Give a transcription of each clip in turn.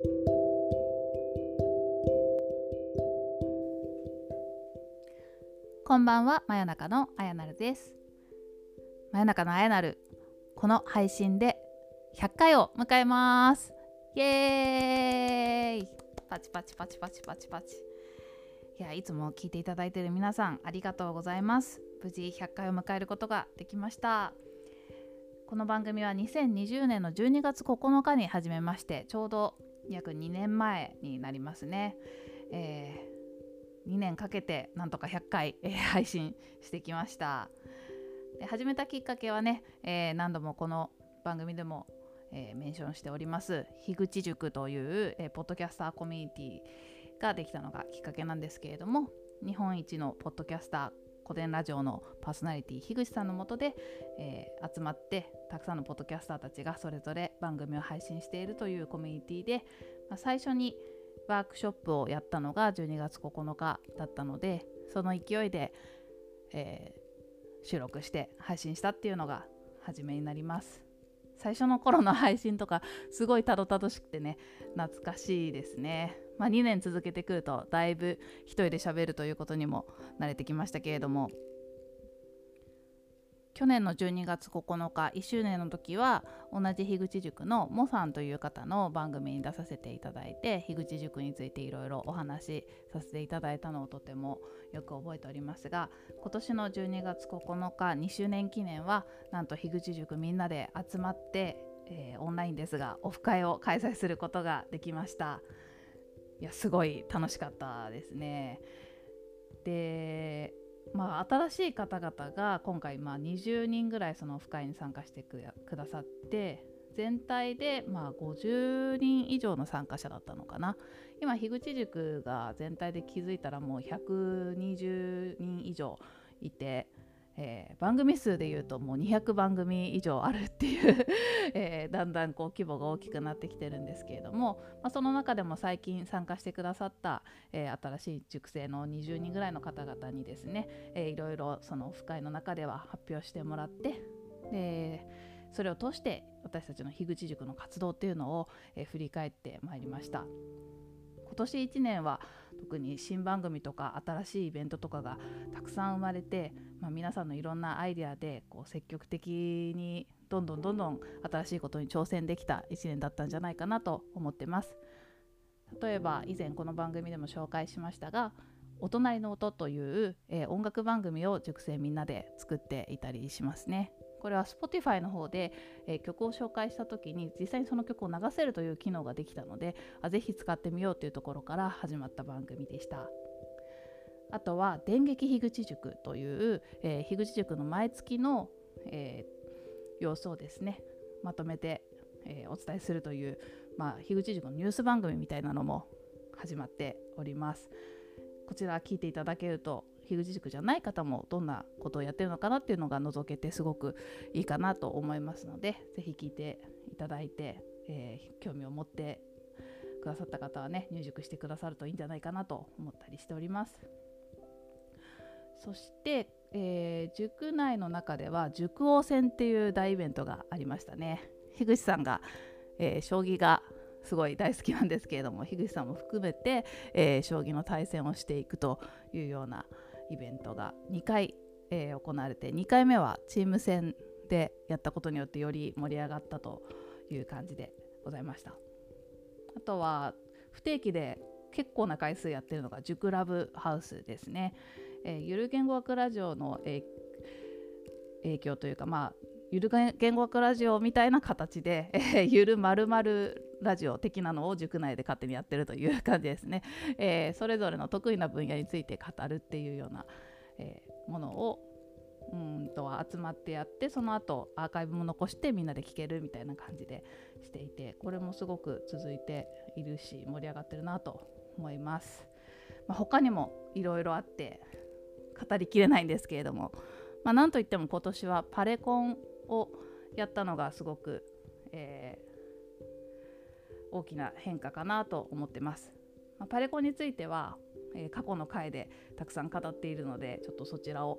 こんばんは、真夜中のあやなるです。真夜中のあやなる、この配信で100回を迎えます。イエーイパチパチパチパチパチパチ。いや、いつも聞いていただいている皆さん、ありがとうございます。無事100回を迎えることができました。この番組は2020年の12月9日に始めまして、ちょうど約2年前になりますね。えー2年かけてなんとか100回、えー配信してきましたで始めたきっかけはね、えー何度もこの番組でも、えーメンションしております樋口塾という、えーポッドキャスターコミュニティができたのがきっかけなんですけれども日本一のポッドキャスター古典ラジオのパーソナリティ樋口さんのもとで、えー集まってたくさんのポッドキャスターたちがそれぞれ番組を配信しているというコミュニティで、まあ最初にワークショップをやったのが12月9日だったのでその勢いで、えー収録して配信したっていうのが初めになります。最初の頃の配信とかすごいたどたどしくてね懐かしいですね。まあ2年続けてくるとだいぶ一人で喋るということにも慣れてきましたけれども。去年の12月9日1周年の時は同じ樋口塾のモさんという方の番組に出させていただいて樋口塾についていろいろお話しさせていただいたのをとてもよく覚えておりますが今年の12月9日2周年記念はなんと樋口塾みんなで集まって、えーオンラインですがオフ会を開催することができました。いやすごい楽しかったですね。でまあ、新しい方々が今回まあ20人ぐらいそのオフ会に参加してくださって全体でまあ50人以上の参加者だったのかな。今樋口塾が全体で気づいたらもう120人以上いて、えー番組数でいうともう200番組以上あるっていう、えーだんだんこう規模が大きくなってきてるんですけれども、まあ、その中でも最近参加してくださった、えー新しい塾生の20人ぐらいの方々にですね、えーいろいろそのオフ会の中では発表してもらってでそれを通して私たちの樋口塾の活動っていうのを、え振り返ってまいりました。今年1年は特に新番組とか新しいイベントとかがたくさん生まれて、まあ、皆さんのいろんなアイデアでこう積極的にどんどんどんどん新しいことに挑戦できた1年だったんじゃないかなと思ってます例えば以前この番組でも紹介しましたが「お隣の音」という、えー音楽番組を塾生みんなで作っていたりしますね。これは Spotify の方で、えー曲を紹介した時に実際にその曲を流せるという機能ができたのであぜひ使ってみようというところから始まった番組でした。あとは電撃樋口塾という、えー樋口塾の毎月の、えー様子をですねまとめて、えーお伝えするという、まあ、樋口塾のニュース番組みたいなのも始まっております。こちら聞いていただけると樋口塾じゃない方もどんなことをやってるのかなっていうのが覗けてすごくいいかなと思いますのでぜひ聞いていただいて、えー興味を持ってくださった方はね入塾してくださるといいんじゃないかなと思ったりしております。そして、えー塾内の中では塾王戦っていう大イベントがありましたね。樋口さんが、えー将棋がすごい大好きなんですけれども樋口さんも含めて、えー将棋の対戦をしていくというようなイベントが2回、えー行われて2回目はチーム戦でやったことによってより盛り上がったという感じでございました。あとは不定期で結構な回数やってるのが塾ラブハウスですね、えーゆる言語学ラジオの、えー影響というかまあゆる言語学ラジオみたいな形で、えーゆるまるまるラジオ的なのを塾内で勝手にやってるという感じですね。えーそれぞれの得意な分野について語るっていうような、えーものをうんと集まってやってその後アーカイブも残してみんなで聞けるみたいな感じでしていてこれもすごく続いているし盛り上がってるなと思います。まあ、他にもいろいろあって語りきれないんですけれども、まあ、なんといっても今年はパレコンをやったのがすごく、大きな変化かなと思ってます。まあ、パレコについては、えー過去の回でたくさん語っているのでちょっとそちらを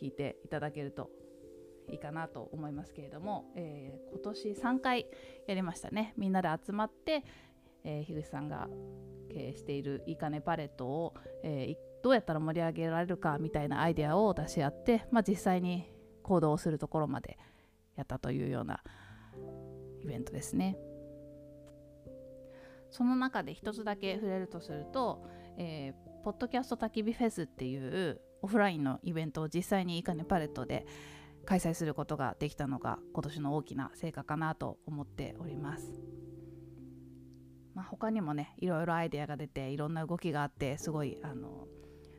聞いていただけるといいかなと思いますけれども、えー今年3回やりましたねみんなで集まって、えー、樋口さんが経営しているいいかねパレットを、えー、どうやったら盛り上げられるかみたいなアイデアを出し合って、まあ、実際に行動するところまでやったというようなイベントですね。その中で一つだけ触れるとすると、えー、ポッドキャスト焚き火フェスっていうオフラインのイベントを実際にいかねパレットで開催することができたのが今年の大きな成果かなと思っております。まあ、他にもねいろいろアイデアが出ていろんな動きがあってすごいあの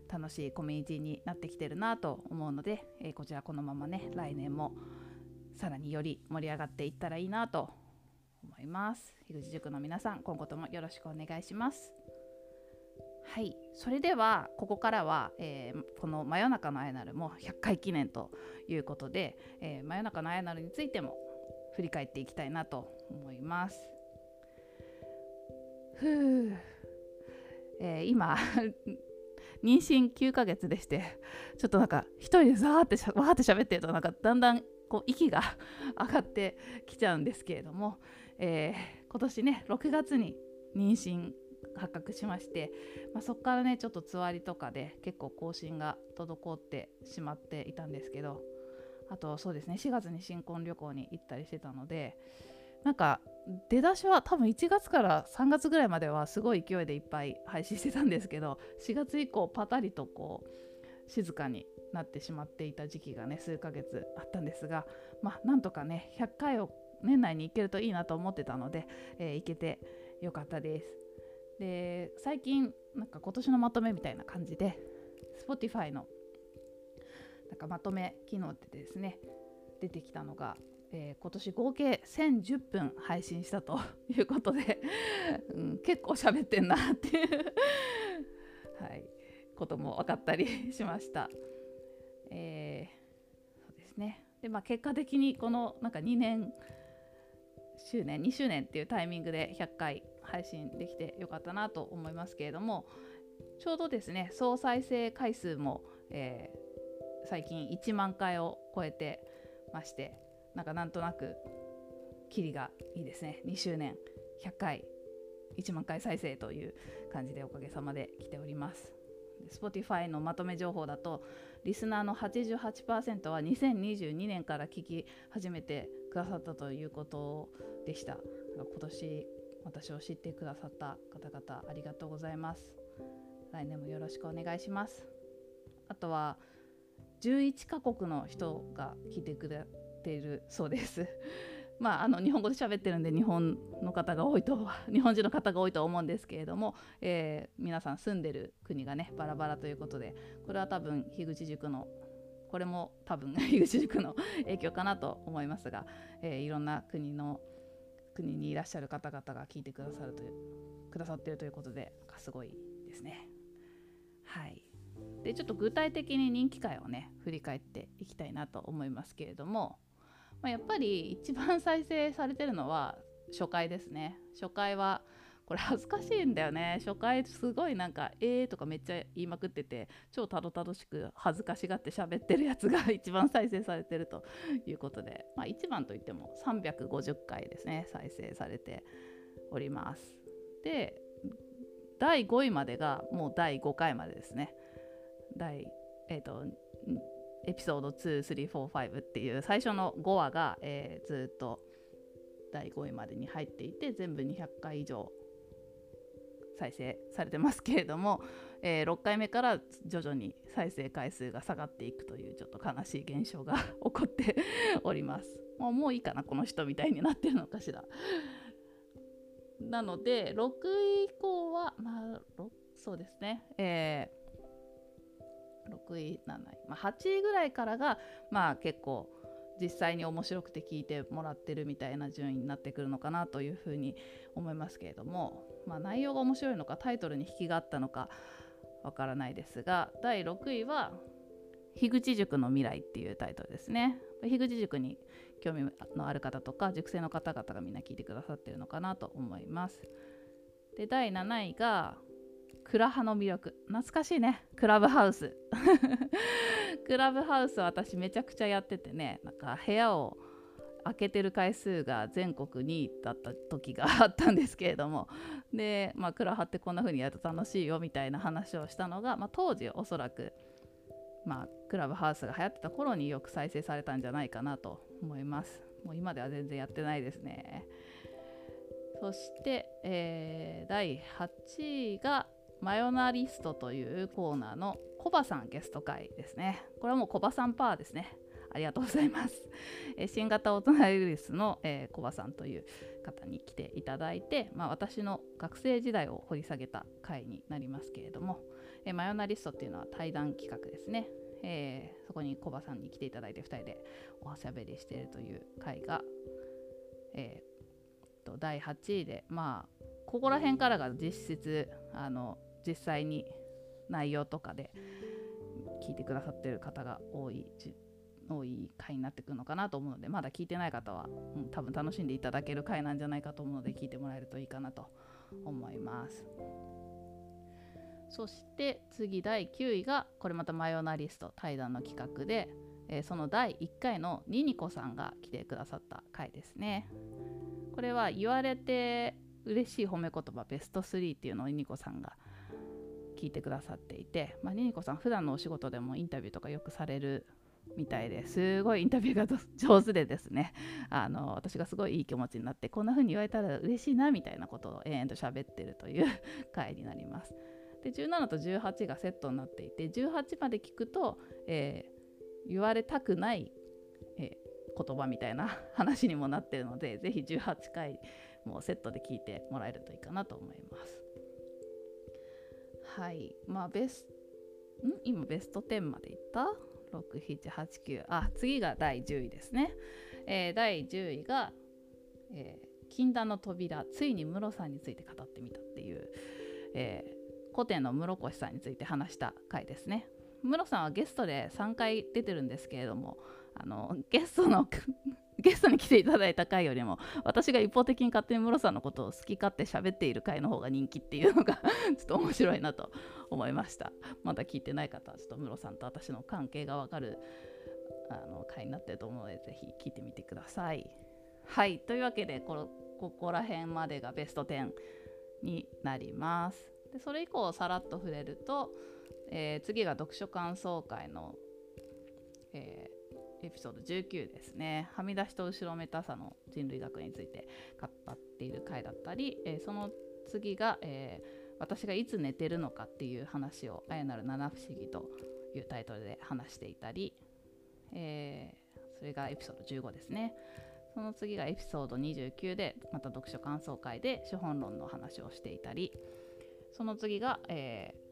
楽しいコミュニティになってきてるなと思うので、えー、こちらこのままね来年もさらにより盛り上がっていったらいいなと思います。樋口塾の皆さん今後ともよろしくお願いします。はい。それではここからは、えー、この「真夜中のあやなる」も100回記念ということで、えー、真夜中のあやなるについても振り返っていきたいなと思います。ふう、えー、今 妊娠9ヶ月でしてちょっとなんか一人でザーってわーって喋ってるとなんかだんだんこう息が 上がってきちゃうんですけれども、えー、今年ね6月に妊娠発覚しまして、まあ、そこからねちょっとつわりとかで結構更新が滞ってしまっていたんですけどあとそうですね4月に新婚旅行に行ったりしてたのでなんか出だしは多分1月から3月ぐらいまではすごい勢いでいっぱい配信してたんですけど4月以降パタリとこう静かになってしまっていた時期がね数ヶ月あったんですがまあなんとかね100回を年内に行けるといいなと思ってたので、えー、行けてよかったです。で最近なんか今年のまとめみたいな感じで Spotify のなんかまとめ機能でですね出てきたのが、えー、今年合計1010分配信したということで、うん、結構喋ってんなっていうはい、ことも分かったりしました。えー、そうですねで、まあ、結果的にこのなんか2年周年2周年っていうタイミングで100回配信できてよかったなと思いますけれどもちょうどですね総再生回数も、えー、最近1万回を超えてましてなんかなんとなくキリがいいですね。2周年100回1万回再生という感じでおかげさまで来ております。Spotify のまとめ情報だとリスナーの88%は2022年から聞き始めてくださったということでした。今年私を知ってくださった方々ありがとうございます。来年もよろしくお願いします。あとは11カ国の人が聞いてくれているそうです。まあ、あの日本語で喋ってるんで日本の方が多いと 日本人の方が多いと思うんですけれども、えー、皆さん住んでる国がねバラバラということでこれは多分樋口塾のこれも多分樋口塾の影響かなと思いますが、えー、いろんな国の国にいらっしゃる方々が聞いてくださるというくださっているということですごいですね。はいでちょっと具体的に人気回をね振り返っていきたいなと思いますけれどもまあ、やっぱり一番再生されてるのは初回ですね初回はこれ恥ずかしいんだよね。初回すごいなんか「えー」とかめっちゃ言いまくってて超たどたどしく恥ずかしがって喋ってるやつが一番再生されてるということで、まあ、一番といっても350回ですね再生されております。で第5位までがもう第5回までですね。第えっ、ー、とエピソード2345っていう最初の5話が、えー、ずっと第5位までに入っていて全部200回以上再生されてますけれども、えー、6回目から徐々に再生回数が下がっていくというちょっと悲しい現象が起こって おります。もうもういいかなこの人みたいになってるのかしら。なので6位以降はまあそうですね、えー6位7位、まあ、8位ぐらいからがまあ結構実際に面白くて聞いてもらってるみたいな順位になってくるのかなというふうに思いますけれども、まあ、内容が面白いのかタイトルに引きがあったのかわからないですが第6位は「樋口塾の未来」っていうタイトルですね。樋口塾に興味のある方とか塾生の方々がみんな聞いてくださってるのかなと思います。で第7位がクラハの魅力懐かしいねクラブハウスクラブハウス私めちゃくちゃやっててねなんか部屋を開けてる回数が全国2位だった時があったんですけれどもで、まあ、クラハってこんな風にやると楽しいよみたいな話をしたのが、まあ、当時おそらく、まあ、クラブハウスが流行ってた頃によく再生されたんじゃないかなと思います。もう今では全然やってないですね。そして、えー、第8位がマヨナリストというコーナーのコバさんゲスト会ですねこれはもうコバさんパーですねありがとうございます。え新型大人ウイルスの、えー、コバさんという方に来ていただいて、まあ、私の学生時代を掘り下げた回になりますけれども、えー、マヨナリストっていうのは対談企画ですね。えー、そこにコバさんに来ていただいて2人でおしゃべりしているという回が、えー、と第8位でまあここら辺からが実質あの実際に内容とかで聞いてくださってる方が多い多い回になってくるのかなと思うのでまだ聞いてない方は、うん、多分楽しんでいただける回なんじゃないかと思うので聞いてもらえるといいかなと思います。そして次第9位がこれまたマヨナリスト対談の企画で、えー、その第1回のニニコさんが来てくださった回ですね。これは言われて嬉しい褒め言葉ベスト3っていうのをニニコさんが聞いてくださっていて、まあ、ニニコさん普段のお仕事でもインタビューとかよくされるみたいですごいインタビューが上手でですね あの私がすごいいい気持ちになってこんな風に言われたら嬉しいなみたいなことを延々と喋ってるという回になります。で17と18がセットになっていて18まで聞くと、えー、言われたくない、えー、言葉みたいな話にもなってるのでぜひ18回もセットで聞いてもらえるといいかなと思います。はい。まあベスん？今ベスト10までいった？6789あ次が第10位ですね、えー、第10位が、えー、禁断の扉。ついに室さんについて語ってみたっていう、えー、古典の室越さんについて話した回ですね。室さんはゲストで3回出てるんですけれどもあのゲストのゲストに来ていただいた回よりも私が一方的に勝手にムロさんのことを好き勝手喋っている回の方が人気っていうのが ちょっと面白いなと思いました。まだ聞いてない方はちょっとムロさんと私の関係がわかるあの回になってると思うのでぜひ聞いてみてください。はいというわけでこここら辺までがベスト10になります。でそれ以降さらっと触れると、えー、次が読書感想会の、えエピソード19ですね。はみ出しと後ろめたさの人類学について語っている回だったり、えー、その次が、えー、私がいつ寝てるのかっていう話を「あやなる七不思議」というタイトルで話していたり、えー、それがエピソード15ですね。その次がエピソード29でまた読書感想会で資本論の話をしていたりその次が、えー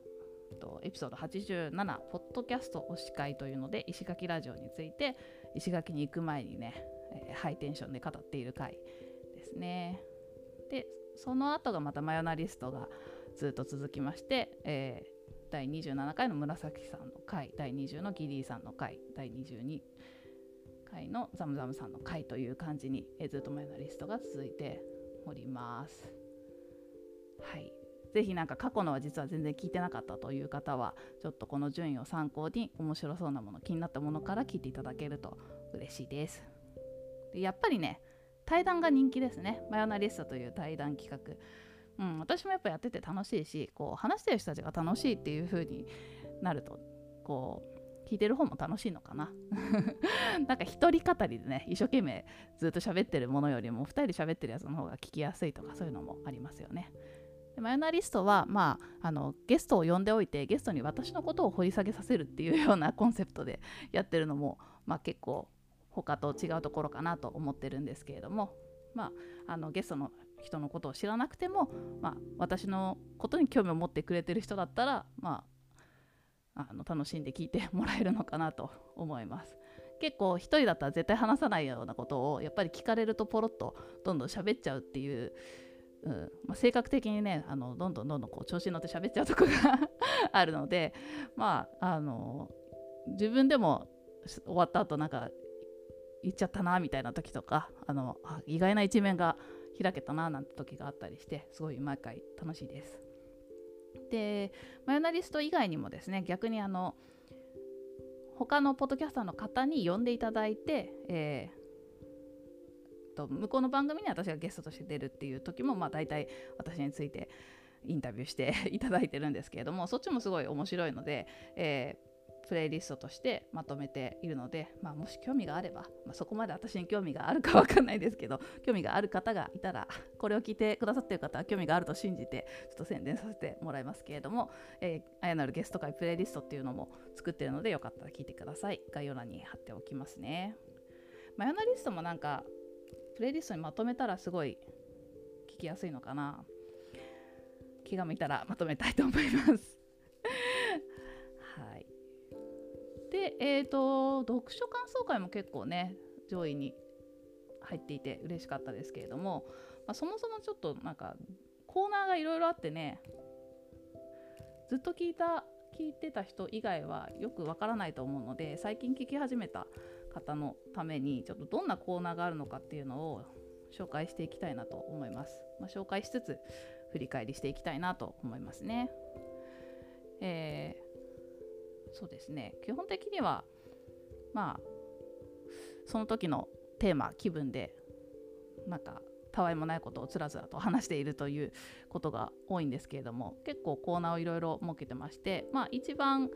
とエピソード87「ポッドキャスト推し会」というので石垣ラジオについて石垣に行く前にね、えー、ハイテンションで語っている回ですね。でその後がまたマヨナリストがずっと続きまして、えー、第27回の紫さんの回第20のギリーさんの回第22回のザムザムさんの回という感じに、えー、ずっとマヨナリストが続いております。はいぜひなんか過去のは実は全然聞いてなかったという方はちょっとこの順位を参考に面白そうなもの気になったものから聞いていただけると嬉しいです。でやっぱりね対談が人気ですね。マヨナリストという対談企画。うん、私もやっぱやってて楽しいしこう話してる人たちが楽しいっていう風になるとこう聞いてる方も楽しいのかな。なんか一人語りでね一生懸命ずっと喋ってるものよりも2人で喋ってるやつの方が聞きやすいとかそういうのもありますよね。でマヨナリストは、まあ、あのゲストを呼んでおいてゲストに私のことを掘り下げさせるっていうような コンセプトでやってるのも、まあ、結構他と違うところかなと思ってるんですけれども、まあ、あのゲストの人のことを知らなくても、まあ、私のことに興味を持ってくれてる人だったら、まあ、あの楽しんで聞いてもらえるのかなと思います。結構一人だったら絶対話さないようなことをやっぱり聞かれるとポロッとどんどん喋っちゃうっていううんまあ、性格的にねあのどんどんどんどんこう調子に乗って喋っちゃうとこが あるのでまああの自分でも終わった後なんか言っちゃったなみたいな時とかあのあ意外な一面が開けたななんて時があったりしてすごい毎回楽しいです。でマヨナリスト以外にもですね逆にあの他のポッドキャスターの方に呼んでいただいて、えと、向こうの番組に私がゲストとして出るっていう時も、まあ、大体私についてインタビューして いただいてるんですけれどもそっちもすごい面白いので、えープレイリストとしてまとめているので、まあ、もし興味があれば、まあ、そこまで私に興味があるか分かんないですけど 興味がある方がいたらこれを聞いてくださってる方は興味があると信じてちょっと宣伝させてもらいますけれども、えー、あやなるゲスト会プレイリストっていうのも作ってるのでよかったら聞いてください。概要欄に貼っておきますね。マヨナリストもなんかプレイリストにまとめたらすごい聞きやすいのかな。気が向いたらまとめたいと思います。はい。で、えーと、読書感想会も結構ね上位に入っていて嬉しかったですけれども、まあ、そもそもちょっとなんかコーナーがいろいろあってねずっと聞いた聞いてた人以外はよくわからないと思うので最近聞き始めた方のためにちょっとどんなコーナーがあるのかっていうのを紹介していきたいなと思います。まあ、紹介しつつ振り返りしていきたいなと思いますね。えーそうですね基本的にはまあその時のテーマ気分でなんかたわいもないことをつらつらと話しているということが多いんですけれども結構コーナーをいろいろ設けてましてまあ一番、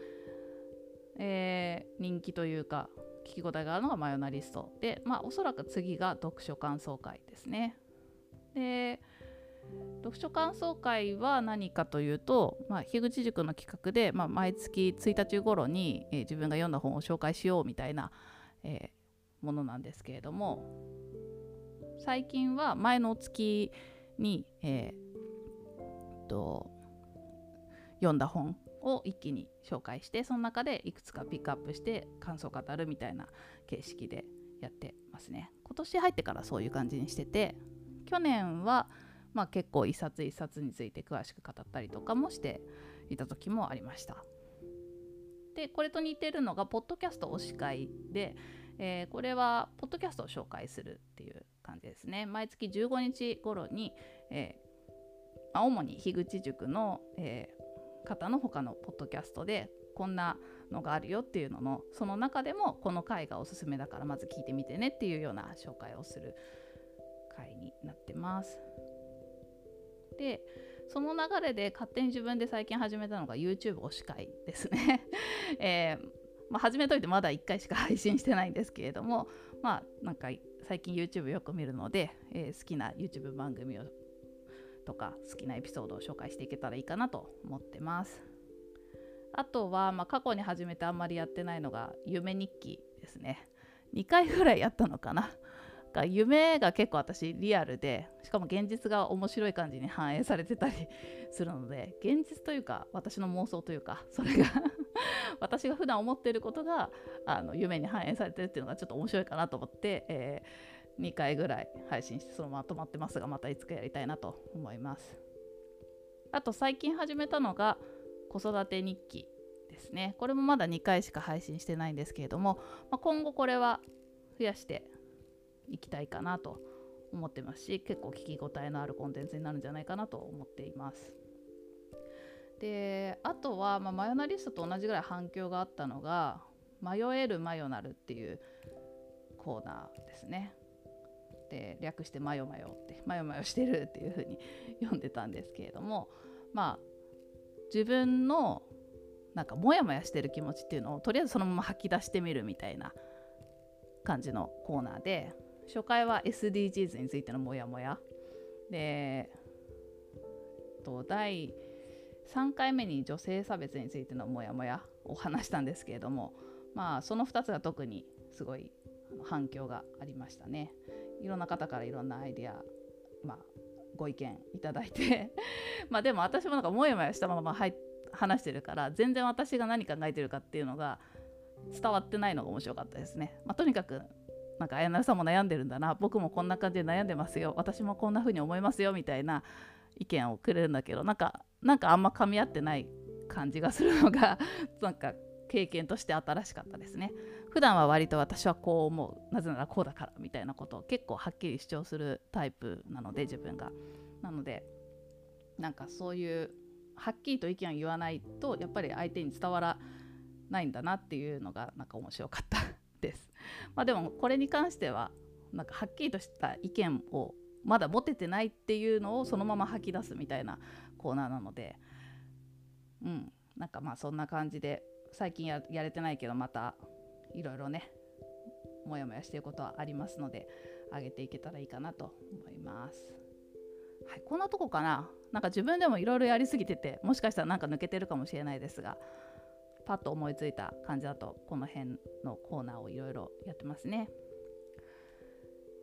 えー、人気というか聞き応えがあるのがマヨナリストでまあおそらく次が読書感想会ですね。で読書感想会は何かというと、まあ、樋口塾の企画で、まあ、毎月1日頃に、えー、自分が読んだ本を紹介しようみたいな、えー、ものなんですけれども最近は前の月に、えー、と読んだ本を一気に紹介してその中でいくつかピックアップして感想を語るみたいな形式でやってますね今年入ってからそういう感じにしてて去年はまあ、結構一冊一冊について詳しく語ったりとかもしていた時もありました。でこれと似てるのがポッドキャスト推し会で、えー、これはポッドキャストを紹介するっていう感じですね。毎月15日頃に、えー、主に樋口塾の、え、方の他のポッドキャストでこんなのがあるよっていうののその中でもこの回がおすすめだからまず聞いてみてねっていうような紹介をする回になってます。でその流れで勝手に自分で最近始めたのが YouTube 推し会ですね、えー、まあ、始めといてまだ1回しか配信してないんですけれどもまあなんか最近 YouTube よく見るので、えー、好きな YouTube 番組をとか好きなエピソードを紹介していけたらいいかなと思ってます。あとは、まあ、過去に始めてあんまりやってないのが夢日記ですね。2回ぐらいやったのかな。か夢が結構私リアルでしかも現実が面白い感じに反映されてたりするので現実というか私の妄想というかそれが 私が普段思っていることがあの夢に反映されてるっていうのがちょっと面白いかなと思って、えー、2回ぐらい配信してそのまま止まってますがまたいつかやりたいなと思いますあと最近始めたのが子育て日記ですねこれもまだ2回しか配信してないんですけれども、まあ、今後これは増やしていきたいかなと思ってますし結構聞き応えのあるコンテンツになるんじゃないかなと思っています。であとは、まあ、マヨナリストと同じぐらい反響があったのが「迷えるマヨナル」っていうコーナーですね。で略して「マヨマヨ」って「マヨマヨしてる」っていう風に読んでたんですけれどもまあ自分のなんかモヤモヤしてる気持ちっていうのをとりあえずそのまま吐き出してみるみたいな感じのコーナーで初回は SDGs についてのモヤモヤでと第3回目に女性差別についてのモヤモヤを話したんですけれどもまあその2つが特にすごい反響がありましたね。いろんな方からいろんなアイデア、まあ、ご意見いただいて まあでも私もなんかモヤモヤしたまま話してるから全然私が何考えてるかっていうのが伝わってないのが面白かったですね、まあ、とにかくなんか綾菜さんも悩んでるんだな。僕もこんな感じで悩んでますよ。私もこんな風に思いますよみたいな意見をくれるんだけどなんかなんかあんま噛み合ってない感じがするのが なんか経験として新しかったですね普段は割と私はこう思うなぜならこうだからみたいなことを結構はっきり主張するタイプなので自分がなのでなんかそういうはっきりと意見を言わないとやっぱり相手に伝わらないんだなっていうのがなんか面白かったです。まあ、でもこれに関してはなんかはっきりとした意見をまだ持ててないっていうのをそのまま吐き出すみたいなコーナーなのでうんなんかまあそんな感じで最近やれてないけどまたいろいろねモヤモヤしてることはありますので上げていけたらいいかなと思います。はい、こんなとこかな？なんか自分でもいろいろやりすぎててもしかしたらなんか抜けてるかもしれないですがパッと思いついた感じだとこの辺のコーナーをいろいろやってますね。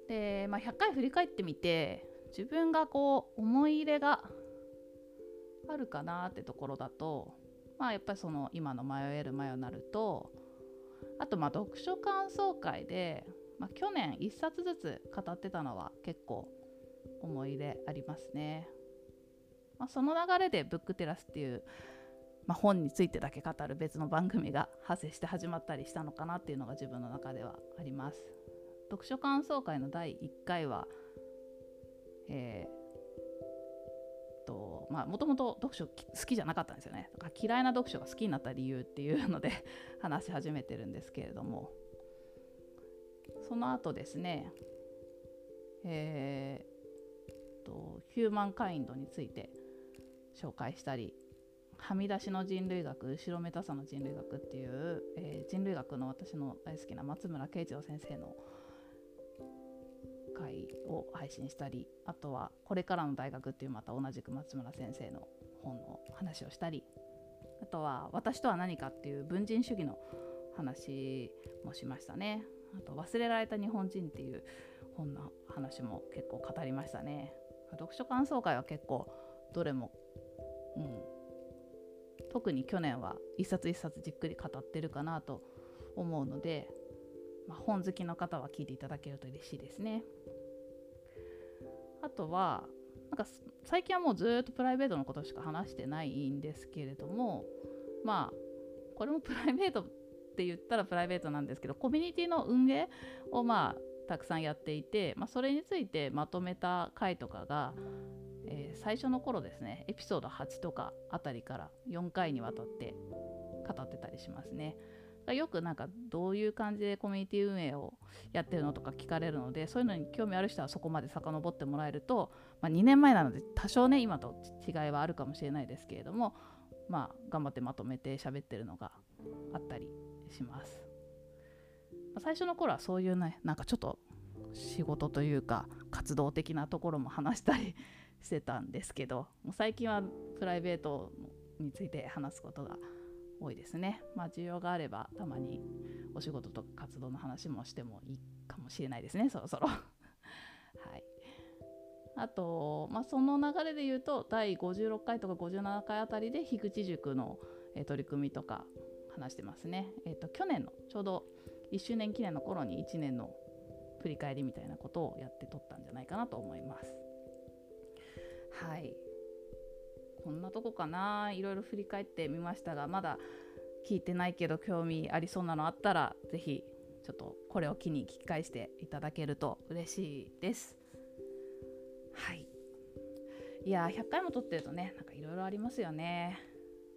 で、まあ、100回振り返ってみて自分がこう思い入れがあるかなってところだとまあやっぱりその今の迷える迷なるとあとまあ読書感想会で、まあ、去年1冊ずつ語ってたのは結構思い入れありますね。まあ、その流れでブックテラスっていう、まあ、本についてだけ語る別の番組が派生して始まったりしたのかなっていうのが自分の中ではあります。読書感想会の第1回は、えー、とまあもともと読書好きじゃなかったんですよね。だから嫌いな読書が好きになった理由っていうので 話し始めてるんですけれどもその後ですね、えー、とヒューマンカインドについて紹介したりはみ出しの人類学後ろめたさの人類学っていう、えー、人類学の私の大好きな松村慶一郎先生の会を配信したりあとは「これからの大学」っていうまた同じく松村先生の本の話をしたりあとは「私とは何か」っていう文人主義の話もしましたねあと「忘れられた日本人」っていう本の話も結構語りましたね読書感想会は結構どれもうん、特に去年は一冊一冊じっくり語ってるかなと思うので、まあ、本好きの方は聞いていただけると嬉しいですね。あとはなんか最近はもうずっとプライベートのことしか話してないんですけれどもまあこれもプライベートって言ったらプライベートなんですけどコミュニティの運営をまあたくさんやっていて、まあ、それについてまとめた回とかがえー、最初の頃ですねエピソード8とかあたりから4回にわたって語ってたりしますね。よくなんかどういう感じでコミュニティ運営をやってるのとか聞かれるのでそういうのに興味ある人はそこまで遡ってもらえると、まあ、2年前なので多少ね今と違いはあるかもしれないですけれどもまあ頑張ってまとめて喋ってるのがあったりします。最初の頃はそういうねなんかちょっと仕事というか活動的なところも話したりしてたんですけどもう最近はプライベートについて話すことが多いですね。まあ需要があればたまにお仕事とか活動の話もしてもいいかもしれないですねそろそろ。はい。あと、まあ、その流れで言うと第56回とか57回あたりで樋口塾の、え、取り組みとか話してますね。えっ、ー、と去年のちょうど1周年記念の頃に1年の振り返りみたいなことをやって撮ったんじゃないかなと思います。はいこんなとこかないろいろ振り返ってみましたがまだ聞いてないけど興味ありそうなのあったら是非ちょっとこれを機に聞き返していただけると嬉しいです。はい。いや100回も撮ってるとねなんかいろいろありますよね。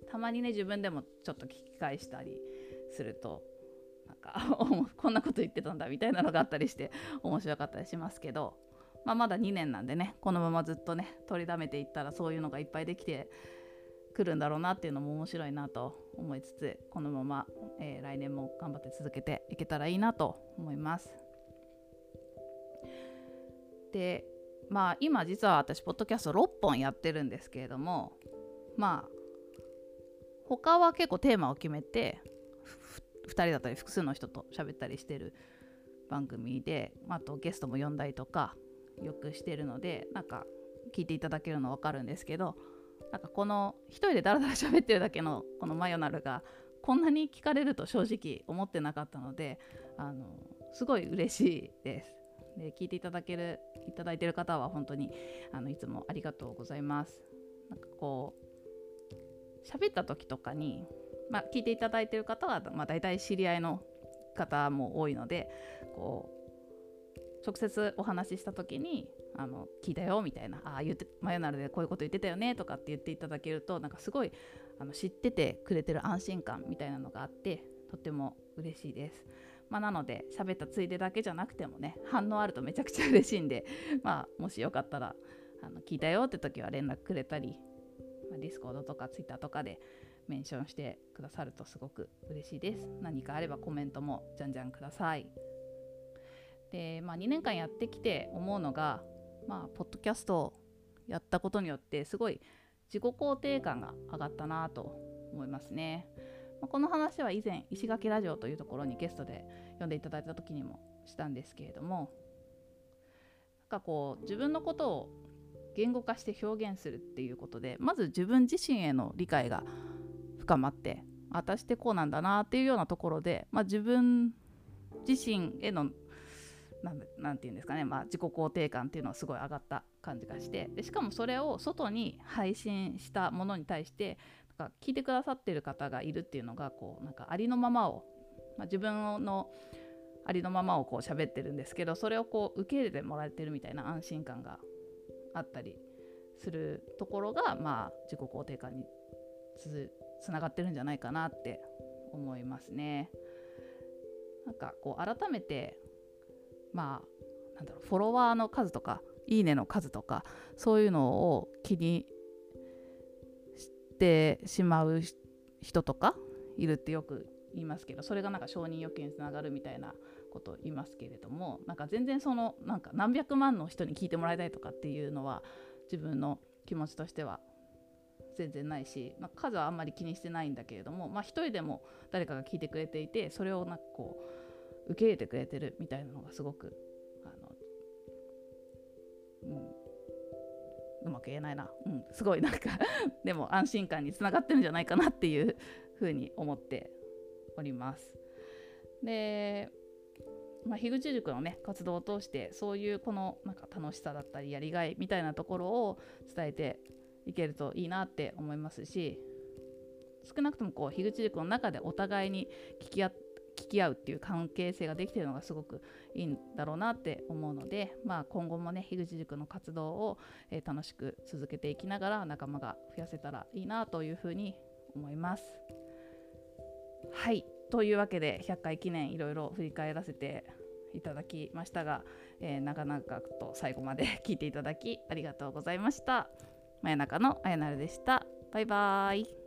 たまにね自分でもちょっと聞き返したりするとなんか こんなこと言ってたんだみたいなのがあったりして面白かったりしますけど。まあ、まだ2年なんでねこのままずっとね取りだめていったらそういうのがいっぱいできてくるんだろうなっていうのも面白いなと思いつつこのまま、えー、来年も頑張って続けていけたらいいなと思います。でまあ今実は私ポッドキャスト6本やってるんですけれどもまあ他は結構テーマを決めて2人だったり複数の人と喋ったりしてる番組で、あとゲストも呼んだりとかよくしてるのでなんか聞いていただけるの分かるんですけどなんかこの一人でダラダラ喋ってるだけのこのマヨナルがこんなに聞かれると正直思ってなかったのであのすごい嬉しいです。で聞いていただけるいただいてる方は本当にあのいつもありがとうございます。なんかこう喋った時とかに、まあ、聞いていただいてる方は、まあ、大体知り合いの方も多いのでこう直接お話しした時にあの聞いたよみたいなああ言ってまよなるでこういうこと言ってたよねとかって言っていただけるとなんかすごいあの知っててくれてる安心感みたいなのがあってとっても嬉しいです。まあ、なので喋ったついでだけじゃなくてもね反応あるとめちゃくちゃ嬉しいんで、まあ、もしよかったらあの聞いたよって時は連絡くれたり、まあ、ディスコードとかツイッターとかでメンションしてくださるとすごく嬉しいです何かあればコメントもじゃんじゃんくださいで、まあ、2年間やってきて思うのがまあポッドキャストをやったことによってすごい自己肯定感が上がったなと思いますね、まあ、この話は以前石垣ラジオというところにゲストで呼んでいただいた時にもしたんですけれどもなんかこう自分のことを言語化して表現するっていうことでまず自分自身への理解が深まって私ってこうなんだなっていうようなところで、まあ、自分自身への何て言うんですかね、まあ、自己肯定感っていうのはすごい上がった感じがしてでしかもそれを外に配信したものに対してなんか聞いてくださってる方がいるっていうのがこうなんかありのままを、まあ、自分のありのままをこう喋ってるんですけどそれをこう受け入れてもらえてるみたいな安心感があったりするところが、まあ、自己肯定感につながってるんじゃないかなって思いますね。なんかこう改めてまあなんだろうフォロワーの数とかいいねの数とかそういうのを気にしてしまう人とかいるってよく言いますけどそれがなんか承認欲求につながるみたいなことを言いますけれどもなんか全然そのなんか何百万の人に聞いてもらいたいとかっていうのは自分の気持ちとしては全然ないし、まあ、数はあんまり気にしてないんだけれども、まあ、一人でも誰かが聞いてくれていてそれをなんかこう受け入れてくれてるみたいなのがすごくあの、うん、うまく言えないな、うん、すごいなんか でも安心感につながってるんじゃないかなっていうふうに思っております。でまあ、樋口塾のね活動を通してそういうこのなんか楽しさだったりやりがいみたいなところを伝えていけるといいなって思いますし少なくともこう樋口塾の中でお互いに聞き合聞き合うっていう関係性ができてるのがすごくいいんだろうなって思うので、まあ、今後もね樋口塾の活動を、えー、楽しく続けていきながら仲間が増やせたらいいなというふうに思います。はいというわけで100回記念いろいろ振り返らせていただきましたが、えー、長々と最後まで 聞いていただきありがとうございました。真夜中のあやなるでした。バイバーイ。